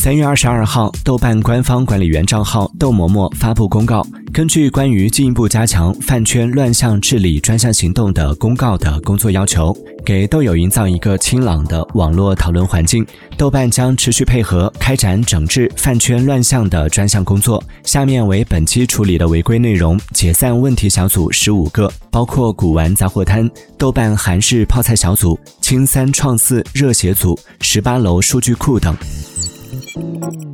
三月二十二号，豆瓣官方管理员账号“豆嬷嬷”发布公告，根据关于进一步加强饭圈乱象治理专项行动的公告的工作要求，给豆友营造一个清朗的网络讨论环境。豆瓣将持续配合开展整治饭圈乱象的专项工作。下面为本期处理的违规内容：解散问题小组十五个，包括古玩杂货摊、豆瓣韩式泡菜小组、青三创四热血组、十八楼数据库等。Música